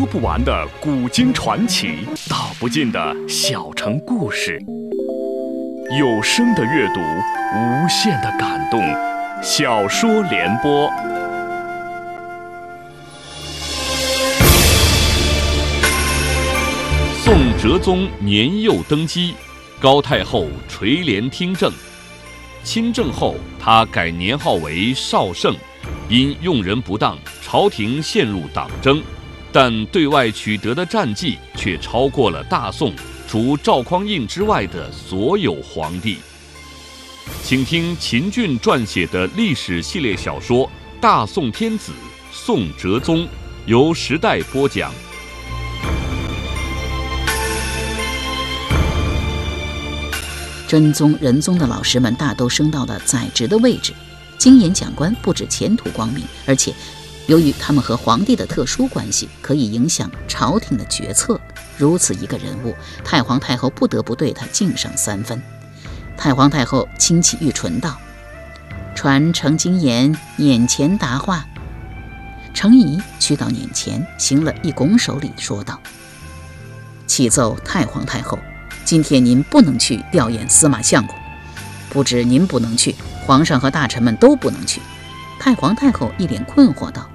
说不完的古今传奇，道不尽的小城故事。有声的阅读，无限的感动。小说联播。宋哲宗年幼登基，高太后垂帘听政。亲政后，他改年号为绍圣，因用人不当，朝廷陷入党争，但对外取得的战绩却超过了大宋。除赵匡胤之外的所有皇帝，请听秦俊撰写的历史系列小说《大宋天子宋哲宗》，由时代播讲。真宗、仁宗的老师们大都升到了在职的位置，经演讲官不止前途光明，而且由于他们和皇帝的特殊关系，可以影响朝廷的决策。如此一个人物，太皇太后不得不对他敬上三分。太皇太后轻启玉唇道：“传承经言，辇前答话。”程颐去到辇前，行了一拱手礼，说道：“启奏太皇太后，今天您不能去吊唁司马相公。不止您不能去，皇上和大臣们都不能去。”太皇太后一脸困惑道：“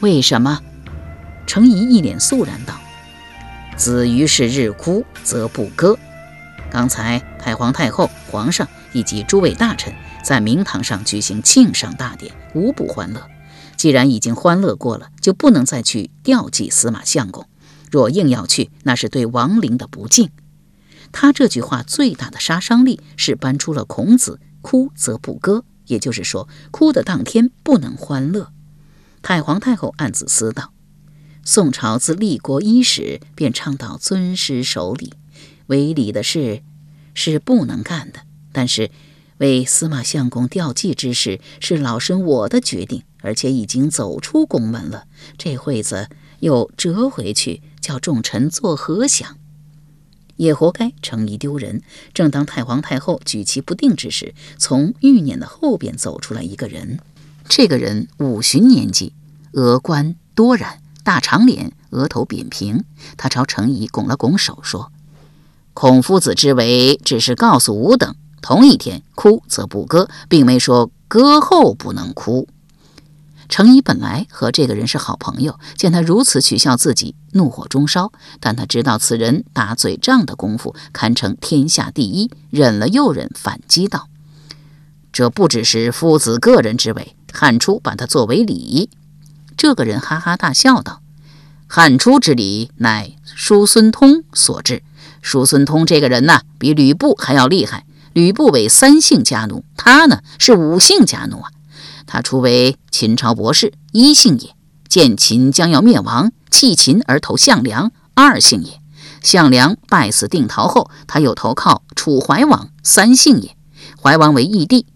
为什么？”程颐一脸肃然道。子于是日哭则不歌。刚才太皇太后、皇上以及诸位大臣在明堂上举行庆上大典，无不欢乐。既然已经欢乐过了，就不能再去吊祭司马相公。若硬要去，那是对亡灵的不敬。他这句话最大的杀伤力是搬出了孔子“哭则不歌”，也就是说，哭的当天不能欢乐。太皇太后暗自思道。宋朝自立国伊始，便倡导尊师守礼，违礼的事是不能干的。但是，为司马相公吊祭之事是老身我的决定，而且已经走出宫门了。这会子又折回去，叫众臣作何想？也活该，程颐丢人。正当太皇太后举棋不定之时，从御辇的后边走出来一个人。这个人五旬年纪，额冠多染。大长脸，额头扁平。他朝程颐拱了拱手，说：“孔夫子之为，只是告诉吾等，同一天哭则不歌，并没说歌后不能哭。”程颐本来和这个人是好朋友，见他如此取笑自己，怒火中烧。但他知道此人打嘴仗的功夫堪称天下第一，忍了又忍，反击道：“这不只是夫子个人之为，汉初把他作为礼。”这个人哈哈大笑道：“汉初之礼，乃叔孙通所制。叔孙通这个人呐，比吕布还要厉害。吕布为三姓家奴，他呢是五姓家奴啊。他初为秦朝博士，一姓也；见秦将要灭亡，弃秦而投项梁，二姓也。项梁败死定陶后，他又投靠楚怀王，三姓也。怀王为义帝，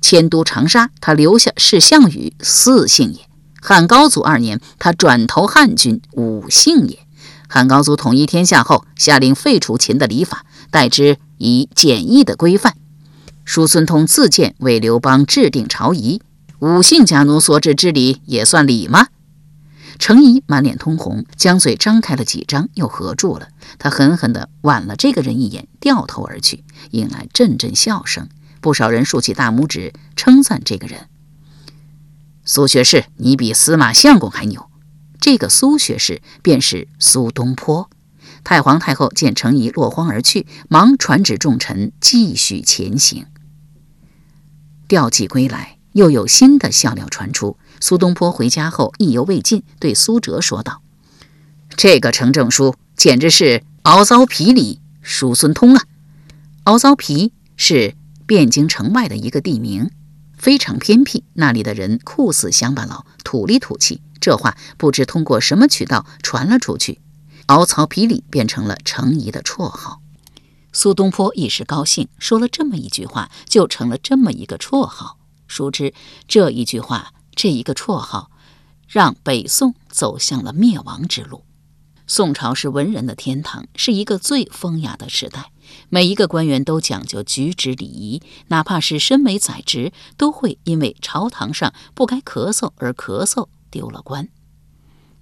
迁都长沙，他留下是项羽，四姓也。”汉高祖二年，他转投汉军，五姓也。汉高祖统一天下后，下令废除秦的礼法，代之以简易的规范。叔孙通自荐为刘邦制定朝仪，五姓家奴所制之礼也算礼吗？程颐满脸通红，将嘴张开了几张，又合住了。他狠狠地剜了这个人一眼，掉头而去，引来阵阵笑声。不少人竖起大拇指，称赞这个人。苏学士，你比司马相公还牛。这个苏学士便是苏东坡。太皇太后见程颐落荒而去，忙传旨众臣继续前行。调祭归来，又有新的笑料传出。苏东坡回家后意犹未尽，对苏辙说道：“这个程正书简直是凹糟皮里叔孙通啊！凹糟皮是汴京城外的一个地名。”非常偏僻，那里的人酷似乡巴佬，土里土气。这话不知通过什么渠道传了出去，凹槽皮里变成了程颐的绰号。苏东坡一时高兴，说了这么一句话，就成了这么一个绰号。殊知这一句话，这一个绰号，让北宋走向了灭亡之路。宋朝是文人的天堂，是一个最风雅的时代。每一个官员都讲究举止礼仪，哪怕是身为宰执，都会因为朝堂上不该咳嗽而咳嗽丢了官。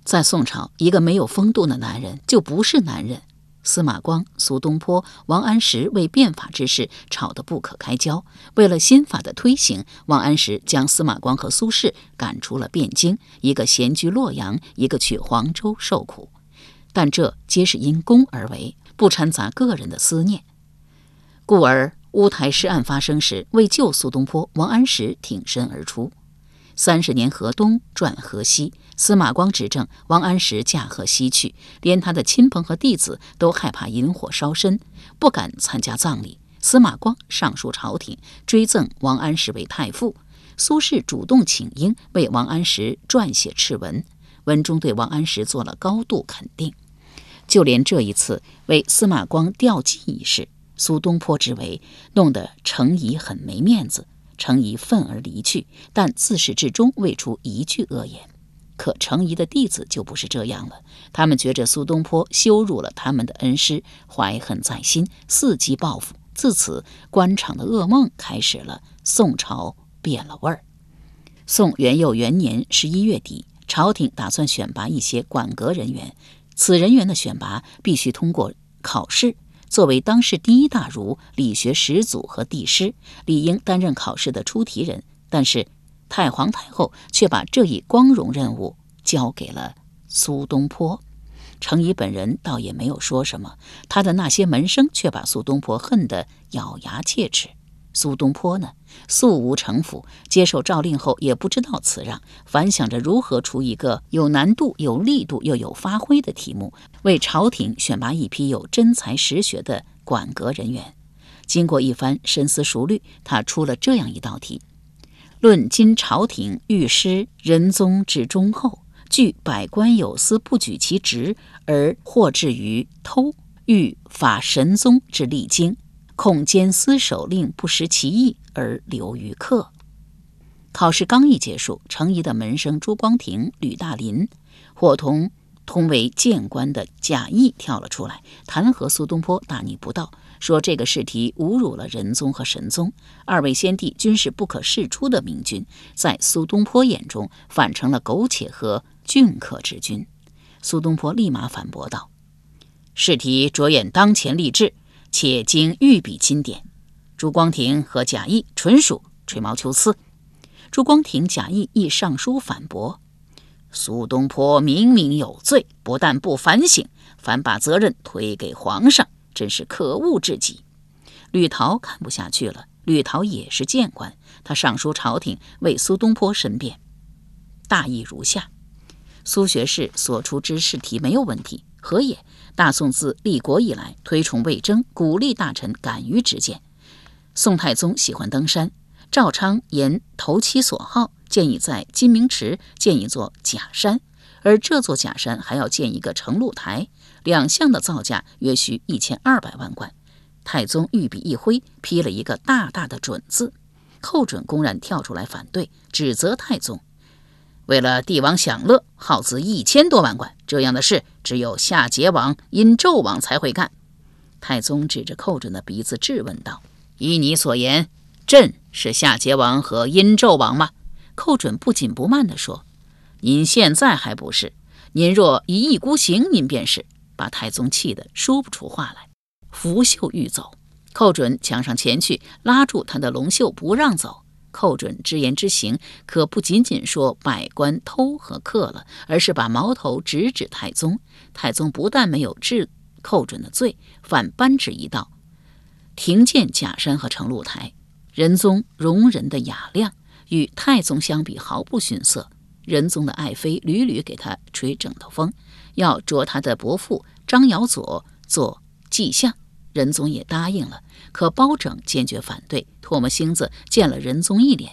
在宋朝，一个没有风度的男人就不是男人。司马光、苏东坡、王安石为变法之事吵得不可开交。为了新法的推行，王安石将司马光和苏轼赶出了汴京，一个闲居洛阳，一个去黄州受苦。但这皆是因公而为，不掺杂个人的思念。故而乌台诗案发生时，为救苏东坡，王安石挺身而出。三十年河东转河西，司马光执政，王安石驾鹤西去，连他的亲朋和弟子都害怕引火烧身，不敢参加葬礼。司马光上书朝廷，追赠王安石为太傅。苏轼主动请缨，为王安石撰写敕文，文中对王安石做了高度肯定。就连这一次为司马光吊祭一事，苏东坡之为，弄得程颐很没面子。程颐愤而离去，但自始至终未出一句恶言。可程颐的弟子就不是这样了，他们觉着苏东坡羞辱了他们的恩师，怀恨在心，伺机报复。自此，官场的噩梦开始了。宋朝变了味儿。宋元佑元年十一月底，朝廷打算选拔一些管阁人员，此人员的选拔必须通过考试。作为当世第一大儒、理学始祖和帝师，理应担任考试的出题人。但是太皇太后却把这一光荣任务交给了苏东坡。程颐本人倒也没有说什么，他的那些门生却把苏东坡恨得咬牙切齿。苏东坡呢，素无城府，接受诏令后也不知道辞让，反想着如何出一个有难度、有力度又有发挥的题目，为朝廷选拔一批有真才实学的管阁人员。经过一番深思熟虑，他出了这样一道题：论今朝廷御师仁宗之忠厚，据百官有司不举其职，而获至于偷，欲法神宗之励精。恐监司守令不识其意而留于客。考试刚一结束，程颐的门生朱光庭、吕大林，伙同同为谏官的贾谊跳了出来，弹劾苏东坡大逆不道，说这个试题侮辱了仁宗和神宗，二位先帝均是不可世出的明君，在苏东坡眼中反成了苟且和俊客之君。苏东坡立马反驳道：“试题着眼当前吏治。”且经御笔钦点，朱光庭和贾谊纯属吹毛求疵。朱光庭、贾谊亦上书反驳：苏东坡明明有罪，不但不反省，反把责任推给皇上，真是可恶至极。吕陶看不下去了，吕陶也是谏官，他上书朝廷为苏东坡申辩，大意如下：苏学士所出之试题没有问题，何也？大宋自立国以来，推崇魏征，鼓励大臣敢于直谏。宋太宗喜欢登山，赵昌言投其所好，建议在金明池建一座假山，而这座假山还要建一个承露台，两项的造价约需一千二百万贯。太宗御笔一挥，批了一个大大的准字。寇准公然跳出来反对，指责太宗。为了帝王享乐，耗资一千多万贯，这样的事只有夏桀王、殷纣王才会干。太宗指着寇准的鼻子质问道：“依你所言，朕是夏桀王和殷纣王吗？”寇准不紧不慢地说：“您现在还不是，您若一意孤行，您便是。”把太宗气得说不出话来，拂袖欲走。寇准抢上前去，拉住他的龙袖，不让走。寇准之言之行，可不仅仅说百官偷和克了，而是把矛头直指太宗。太宗不但没有治寇准的罪，反颁旨一道，停建假山和承露台。仁宗容人的雅量与太宗相比毫不逊色。仁宗的爱妃屡屡给他吹枕头风，要着他的伯父张尧佐做迹象。仁宗也答应了，可包拯坚决反对。唾沫星子见了仁宗一脸。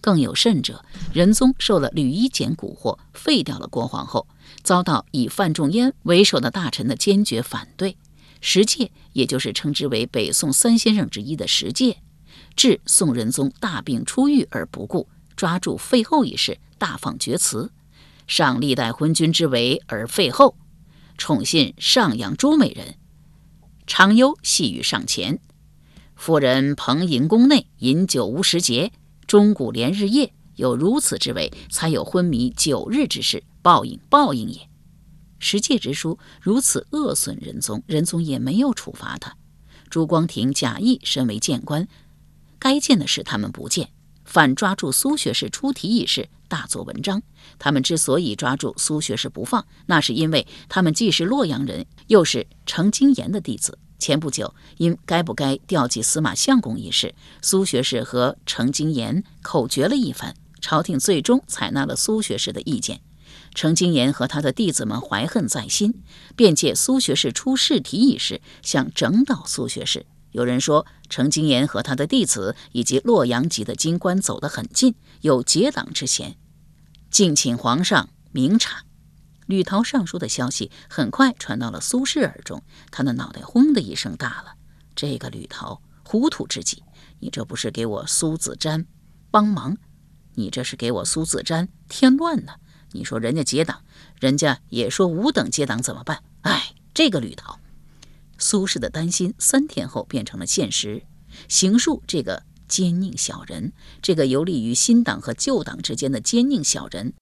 更有甚者，仁宗受了吕夷简蛊惑，废掉了郭皇后，遭到以范仲淹为首的大臣的坚决反对。石介，也就是称之为北宋三先生之一的石介，至宋仁宗大病初愈而不顾，抓住废后一事，大放厥词，上历代昏君之为而废后，宠信上阳诸美人。常忧细雨上前，夫人蓬吟宫内，饮酒无时节，钟鼓连日夜，有如此之为，才有昏迷九日之事。报应，报应也。石介之书如此恶损仁宗，仁宗也没有处罚他。朱光庭、假意身为谏官，该见的事他们不见，反抓住苏学士出题一事大做文章。他们之所以抓住苏学士不放，那是因为他们既是洛阳人，又是程经言的弟子。前不久，因该不该调集司马相公一事，苏学士和程经言口决了一番，朝廷最终采纳了苏学士的意见。程经言和他的弟子们怀恨在心，便借苏学士出试题一事，想整倒苏学士。有人说，程金言和他的弟子以及洛阳籍的京官走得很近，有结党之嫌，敬请皇上明察。吕陶上书的消息很快传到了苏轼耳中，他的脑袋轰的一声大了。这个吕陶糊涂至极，你这不是给我苏子瞻帮忙，你这是给我苏子瞻添乱呢？你说人家结党，人家也说吾等结党怎么办？哎，这个吕陶，苏轼的担心三天后变成了现实。邢树这个奸佞小人，这个游离于新党和旧党之间的奸佞小人，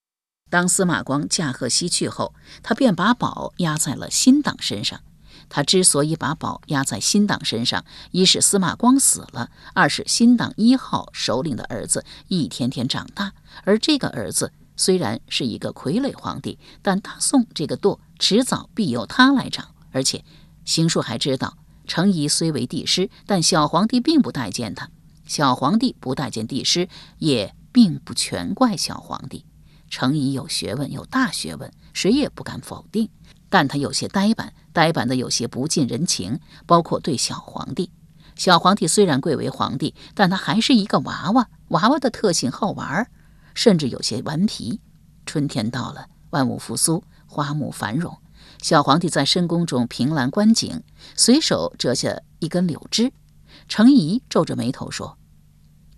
当司马光驾鹤西去后，他便把宝压在了新党身上。他之所以把宝压在新党身上，一是司马光死了，二是新党一号首领的儿子一天天长大，而这个儿子。虽然是一个傀儡皇帝，但大宋这个舵迟早必由他来掌。而且，邢树还知道，程颐虽为帝师，但小皇帝并不待见他。小皇帝不待见帝师，也并不全怪小皇帝。程颐有学问，有大学问，谁也不敢否定。但他有些呆板，呆板的有些不近人情，包括对小皇帝。小皇帝虽然贵为皇帝，但他还是一个娃娃。娃娃的特性好玩。甚至有些顽皮。春天到了，万物复苏，花木繁荣。小皇帝在深宫中凭栏观景，随手折下一根柳枝。程颐皱着眉头说：“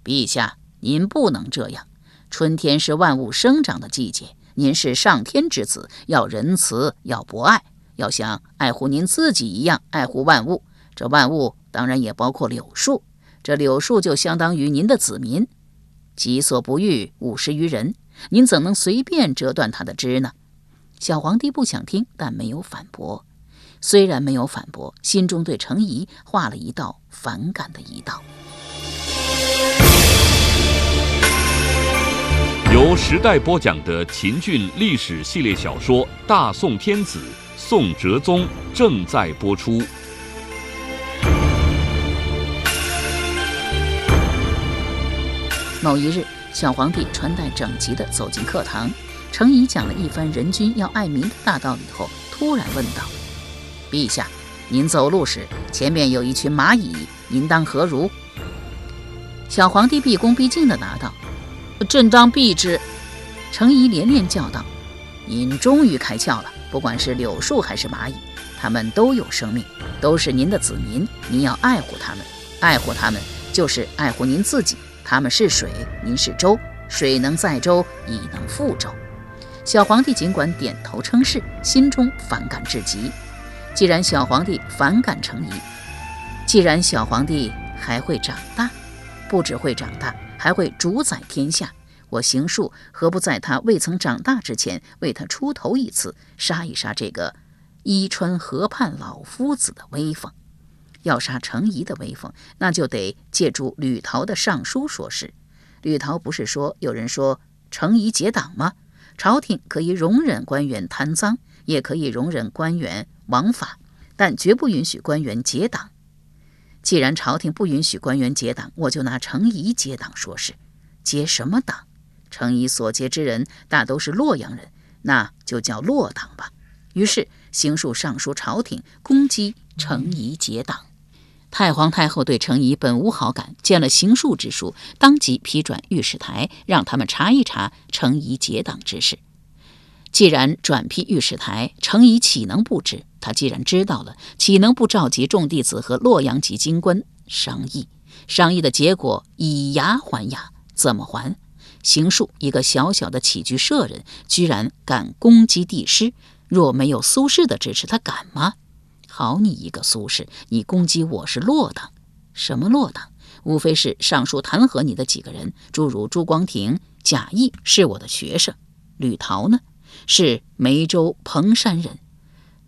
陛下，您不能这样。春天是万物生长的季节，您是上天之子，要仁慈，要博爱，要像爱护您自己一样爱护万物。这万物当然也包括柳树，这柳树就相当于您的子民。”己所不欲，勿施于人。您怎能随便折断它的枝呢？小皇帝不想听，但没有反驳。虽然没有反驳，心中对程颐画了一道反感的一道。由时代播讲的秦俊历史系列小说《大宋天子·宋哲宗》正在播出。某一日，小皇帝穿戴整齐地走进课堂，程颐讲了一番人君要爱民的大道理后，突然问道：“陛下，您走路时前面有一群蚂蚁，您当何如？”小皇帝毕恭毕敬地答道：“朕当避之。”程颐连连叫道：“您终于开窍了！不管是柳树还是蚂蚁，它们都有生命，都是您的子民，您要爱护它们。爱护它们，就是爱护您自己。”他们是水，您是舟，水能载舟，亦能覆舟。小皇帝尽管点头称是，心中反感至极。既然小皇帝反感程颐，既然小皇帝还会长大，不只会长大，还会主宰天下，我邢树何不在他未曾长大之前，为他出头一次，杀一杀这个伊川河畔老夫子的威风？要杀程颐的威风，那就得借助吕陶的上书说事。吕陶不是说有人说程颐结党吗？朝廷可以容忍官员贪赃，也可以容忍官员枉法，但绝不允许官员结党。既然朝廷不允许官员结党，我就拿程颐结党说事。结什么党？程颐所结之人大都是洛阳人，那就叫洛党吧。于是行书上书朝廷，攻击程颐结党。太皇太后对程颐本无好感，见了行述之书，当即批转御史台，让他们查一查程颐结党之事。既然转批御史台，程颐岂能不知？他既然知道了，岂能不召集众弟子和洛阳籍京官商议？商议的结果以牙还牙，怎么还？行述一个小小的起居舍人，居然敢攻击帝师，若没有苏轼的支持，他敢吗？好你一个苏轼，你攻击我是落党，什么落党？无非是上书弹劾你的几个人，诸如朱光庭、贾谊是我的学生，吕陶呢是梅州彭山人，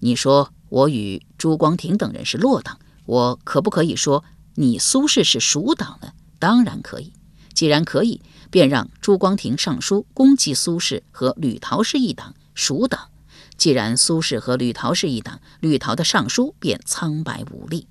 你说我与朱光庭等人是落党，我可不可以说你苏轼是蜀党呢？当然可以。既然可以，便让朱光庭上书攻击苏轼和吕陶是一党，蜀党。既然苏轼和吕陶是一党，吕陶的上书便苍白无力。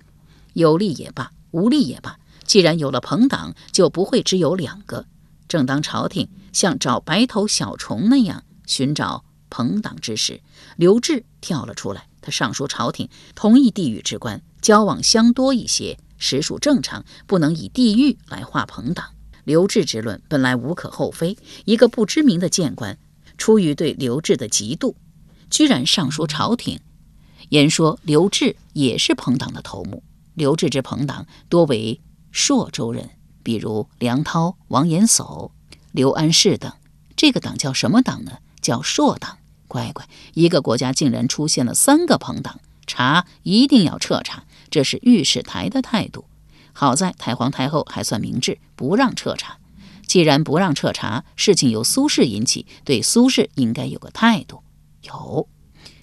有利也罢，无利也罢，既然有了朋党，就不会只有两个。正当朝廷像找白头小虫那样寻找朋党之时，刘志跳了出来。他上书朝廷，同意地域之官交往相多一些，实属正常，不能以地域来划朋党。刘志之论本来无可厚非，一个不知名的谏官，出于对刘志的嫉妒，居然上书朝廷，言说刘志也是朋党的头目。刘志之朋党多为朔州人，比如梁涛、王延叟、刘安世等。这个党叫什么党呢？叫朔党。乖乖，一个国家竟然出现了三个朋党，查一定要彻查。这是御史台的态度。好在太皇太后还算明智，不让彻查。既然不让彻查，事情由苏轼引起，对苏轼应该有个态度。有，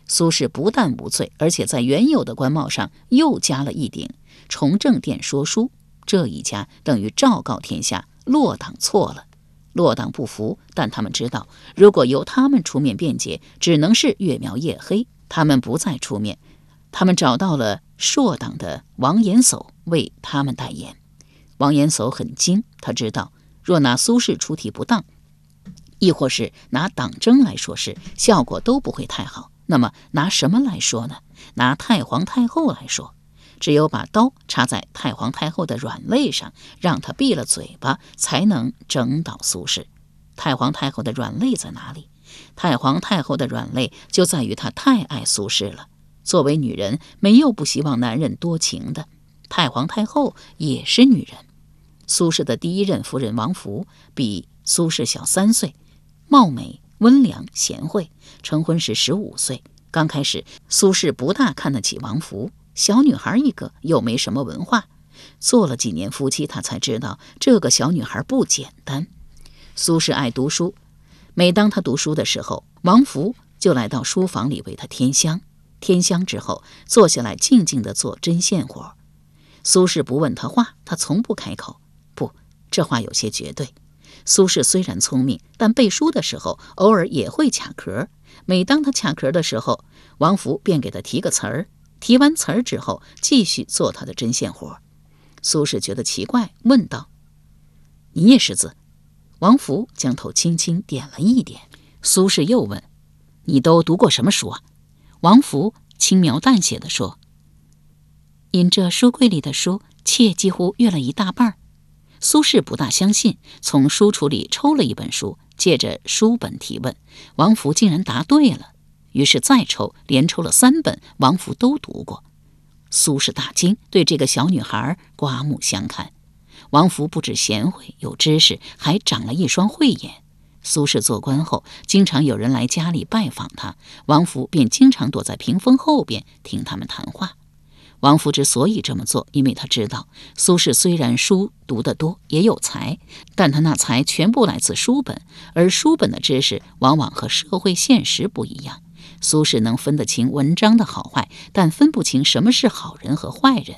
苏轼不但无罪，而且在原有的官帽上又加了一顶。崇政殿说书，这一家等于昭告天下：落党错了，落党不服。但他们知道，如果由他们出面辩解，只能是越描越黑。他们不再出面，他们找到了朔党的王延叟为他们代言。王延叟很精，他知道，若拿苏轼出题不当，亦或是拿党争来说事，效果都不会太好。那么拿什么来说呢？拿太皇太后来说。只有把刀插在太皇太后的软肋上，让她闭了嘴巴，才能整倒苏轼。太皇太后的软肋在哪里？太皇太后的软肋就在于她太爱苏轼了。作为女人，没有不希望男人多情的。太皇太后也是女人。苏轼的第一任夫人王弗比苏轼小三岁，貌美温良贤惠，成婚时十五岁。刚开始，苏轼不大看得起王福。小女孩一个，又没什么文化，做了几年夫妻，他才知道这个小女孩不简单。苏轼爱读书，每当他读书的时候，王福就来到书房里为他添香。添香之后，坐下来静静地做针线活。苏轼不问他话，他从不开口。不，这话有些绝对。苏轼虽然聪明，但背书的时候偶尔也会卡壳。每当他卡壳的时候，王福便给他提个词儿。提完词儿之后，继续做他的针线活。苏轼觉得奇怪，问道：“你也识字？”王福将头轻轻点了一点。苏轼又问：“你都读过什么书啊？”王福轻描淡写地说：“因这书柜里的书，妾几乎阅了一大半。”苏轼不大相信，从书橱里抽了一本书，借着书本提问。王福竟然答对了。于是再抽，连抽了三本，王福都读过。苏轼大惊，对这个小女孩刮目相看。王福不止贤惠有知识，还长了一双慧眼。苏轼做官后，经常有人来家里拜访他，王福便经常躲在屏风后边听他们谈话。王福之所以这么做，因为他知道苏轼虽然书读得多，也有才，但他那才全部来自书本，而书本的知识往往和社会现实不一样。苏轼能分得清文章的好坏，但分不清什么是好人和坏人。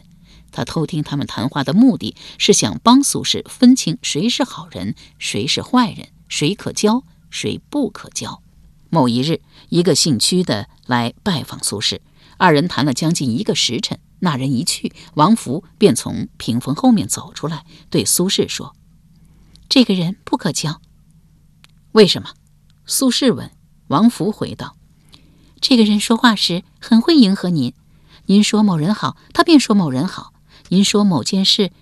他偷听他们谈话的目的是想帮苏轼分清谁是好人，谁是坏人，谁可交，谁不可交。某一日，一个姓屈的来拜访苏轼，二人谈了将近一个时辰。那人一去，王福便从屏风后面走出来，对苏轼说：“这个人不可交。”为什么？苏轼问。王福回道。这个人说话时很会迎合您，您说某人好，他便说某人好；您说某件事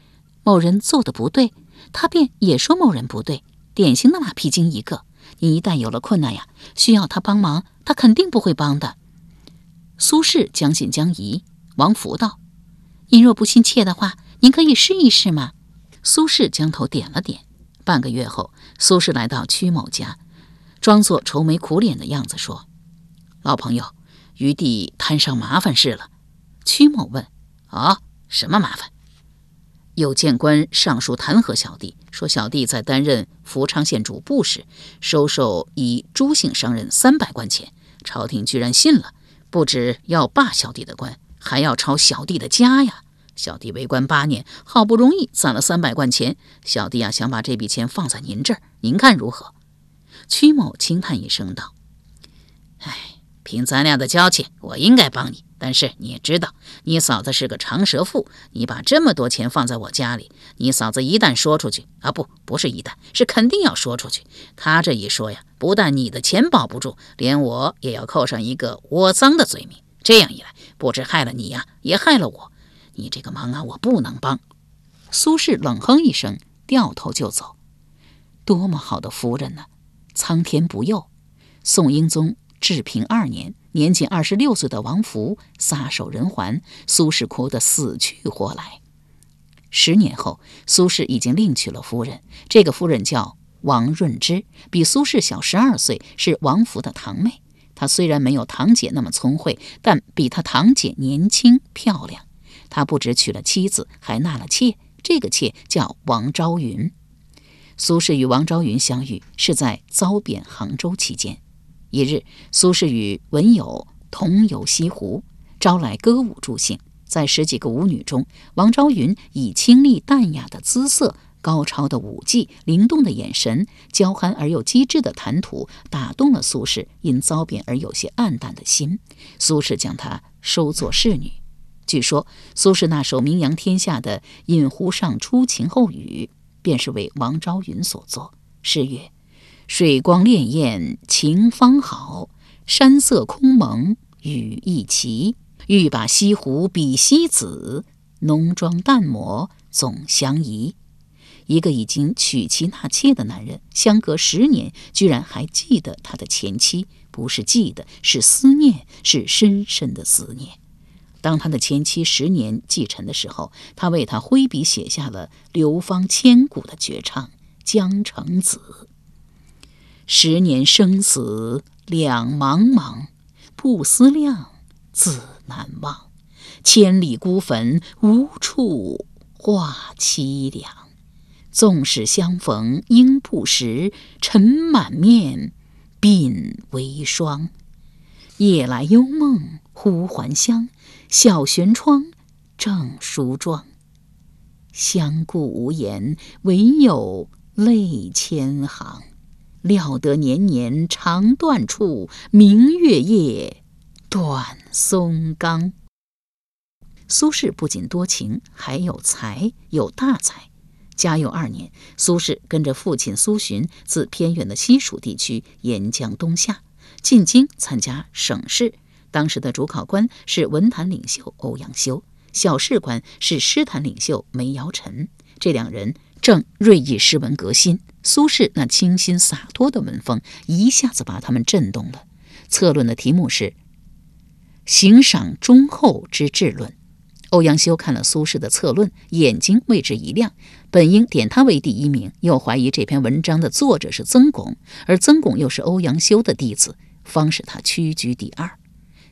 某人做的不对，他便也说某人不对。典型的马屁精一个。您一旦有了困难呀，需要他帮忙，他肯定不会帮的。苏轼将信将疑，王福道：“您若不信妾的话，您可以试一试嘛。”苏轼将头点了点。半个月后，苏轼来到屈某家，装作愁眉苦脸的样子说。老朋友，余弟摊上麻烦事了。屈某问：“啊，什么麻烦？”有谏官上书弹劾小弟，说小弟在担任福昌县主簿时，收受以朱姓商人三百贯钱，朝廷居然信了，不止要罢小弟的官，还要抄小弟的家呀！小弟为官八年，好不容易攒了三百贯钱，小弟呀想把这笔钱放在您这儿，您看如何？”曲某轻叹一声道：“哎。”凭咱俩的交情，我应该帮你。但是你也知道，你嫂子是个长舌妇，你把这么多钱放在我家里，你嫂子一旦说出去啊，不，不是一旦，是肯定要说出去。她这一说呀，不但你的钱保不住，连我也要扣上一个窝赃的罪名。这样一来，不止害了你呀，也害了我。你这个忙啊，我不能帮。苏轼冷哼一声，掉头就走。多么好的夫人呢！苍天不佑，宋英宗。治平二年，年仅二十六岁的王弗撒手人寰，苏轼哭得死去活来。十年后，苏轼已经另娶了夫人，这个夫人叫王润之，比苏轼小十二岁，是王弗的堂妹。她虽然没有堂姐那么聪慧，但比她堂姐年轻漂亮。她不止娶了妻子，还纳了妾，这个妾叫王昭云。苏轼与王昭云相遇是在遭贬杭州期间。一日，苏轼与文友同游西湖，招来歌舞助兴。在十几个舞女中，王昭云以清丽淡雅的姿色、高超的舞技、灵动的眼神、娇憨而又机智的谈吐，打动了苏轼因遭贬而有些黯淡的心。苏轼将她收作侍女。据说，苏轼那首名扬天下的《饮湖上初晴后雨》，便是为王昭云所作。诗曰。水光潋滟晴方好，山色空蒙雨亦奇。欲把西湖比西子，浓妆淡抹总相宜。一个已经娶妻纳妾的男人，相隔十年，居然还记得他的前妻，不是记得，是思念，是深深的思念。当他的前妻十年继承的时候，他为他挥笔写下了流芳千古的绝唱《江城子》。十年生死两茫茫，不思量，自难忘。千里孤坟，无处话凄凉。纵使相逢应不识，尘满面，鬓微霜。夜来幽梦忽还乡，小轩窗，正梳妆。相顾无言，唯有泪千行。料得年年肠断处，明月夜，断松冈。苏轼不仅多情，还有才，有大才。嘉佑二年，苏轼跟着父亲苏洵，自偏远的西蜀地区沿江东下，进京参加省试。当时的主考官是文坛领袖欧阳修，小试官是诗坛领袖梅尧臣。这两人正锐意诗文革新。苏轼那清新洒脱的文风一下子把他们震动了。策论的题目是“行赏忠厚之治论”。欧阳修看了苏轼的策论，眼睛为之一亮。本应点他为第一名，又怀疑这篇文章的作者是曾巩，而曾巩又是欧阳修的弟子，方使他屈居第二。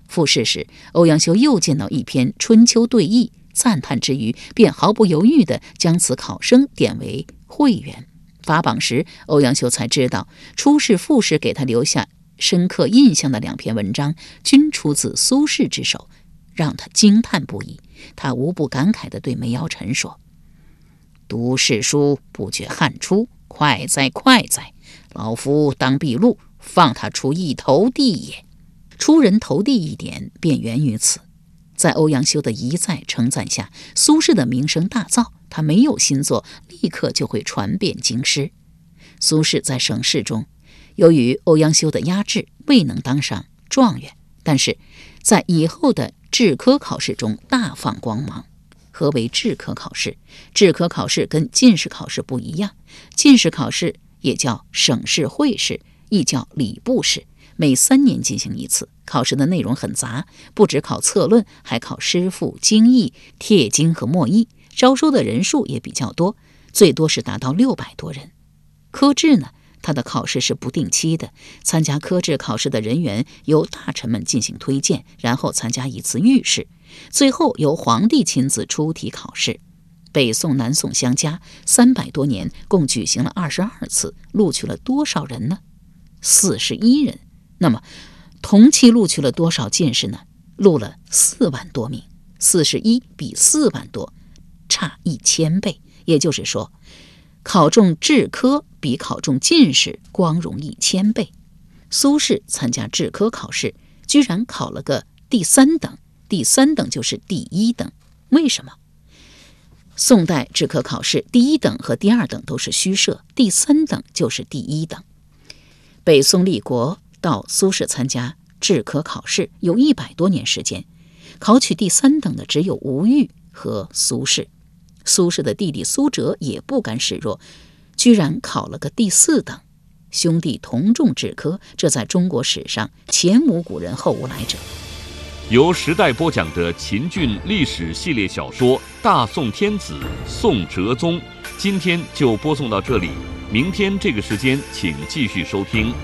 复试时，欧阳修又见到一篇《春秋对弈》，赞叹之余，便毫不犹豫地将此考生点为会员。发榜时，欧阳修才知道，初试、复试给他留下深刻印象的两篇文章，均出自苏轼之手，让他惊叹不已。他无不感慨地对梅尧臣说：“读史书不觉汗出，快哉快哉！老夫当笔录，放他出一头地也。”出人头地一点，便源于此。在欧阳修的一再称赞下，苏轼的名声大噪。他没有新作，立刻就会传遍京师。苏轼在省试中，由于欧阳修的压制，未能当上状元，但是在以后的制科考试中大放光芒。何为制科考试？制科考试跟进士考试不一样，进士考试也叫省试会试，亦叫礼部试。每三年进行一次，考试的内容很杂，不只考策论，还考诗赋、经义、帖经和墨义。招收的人数也比较多，最多是达到六百多人。科制呢，他的考试是不定期的，参加科制考试的人员由大臣们进行推荐，然后参加一次御试，最后由皇帝亲自出题考试。北宋、南宋相加，三百多年，共举行了二十二次，录取了多少人呢？四十一人。那么，同期录取了多少进士呢？录了四万多名，四十一比四万多，差一千倍。也就是说，考中制科比考中进士光荣一千倍。苏轼参加制科考试，居然考了个第三等，第三等就是第一等。为什么？宋代制科考试，第一等和第二等都是虚设，第三等就是第一等。北宋立国到苏轼参加制科考试有一百多年时间，考取第三等的只有吴玉和苏轼。苏轼的弟弟苏辙也不甘示弱，居然考了个第四等。兄弟同中制科，这在中国史上前无古人后无来者。由时代播讲的秦俊历史系列小说《大宋天子·宋哲宗》，今天就播送到这里。明天这个时间，请继续收听。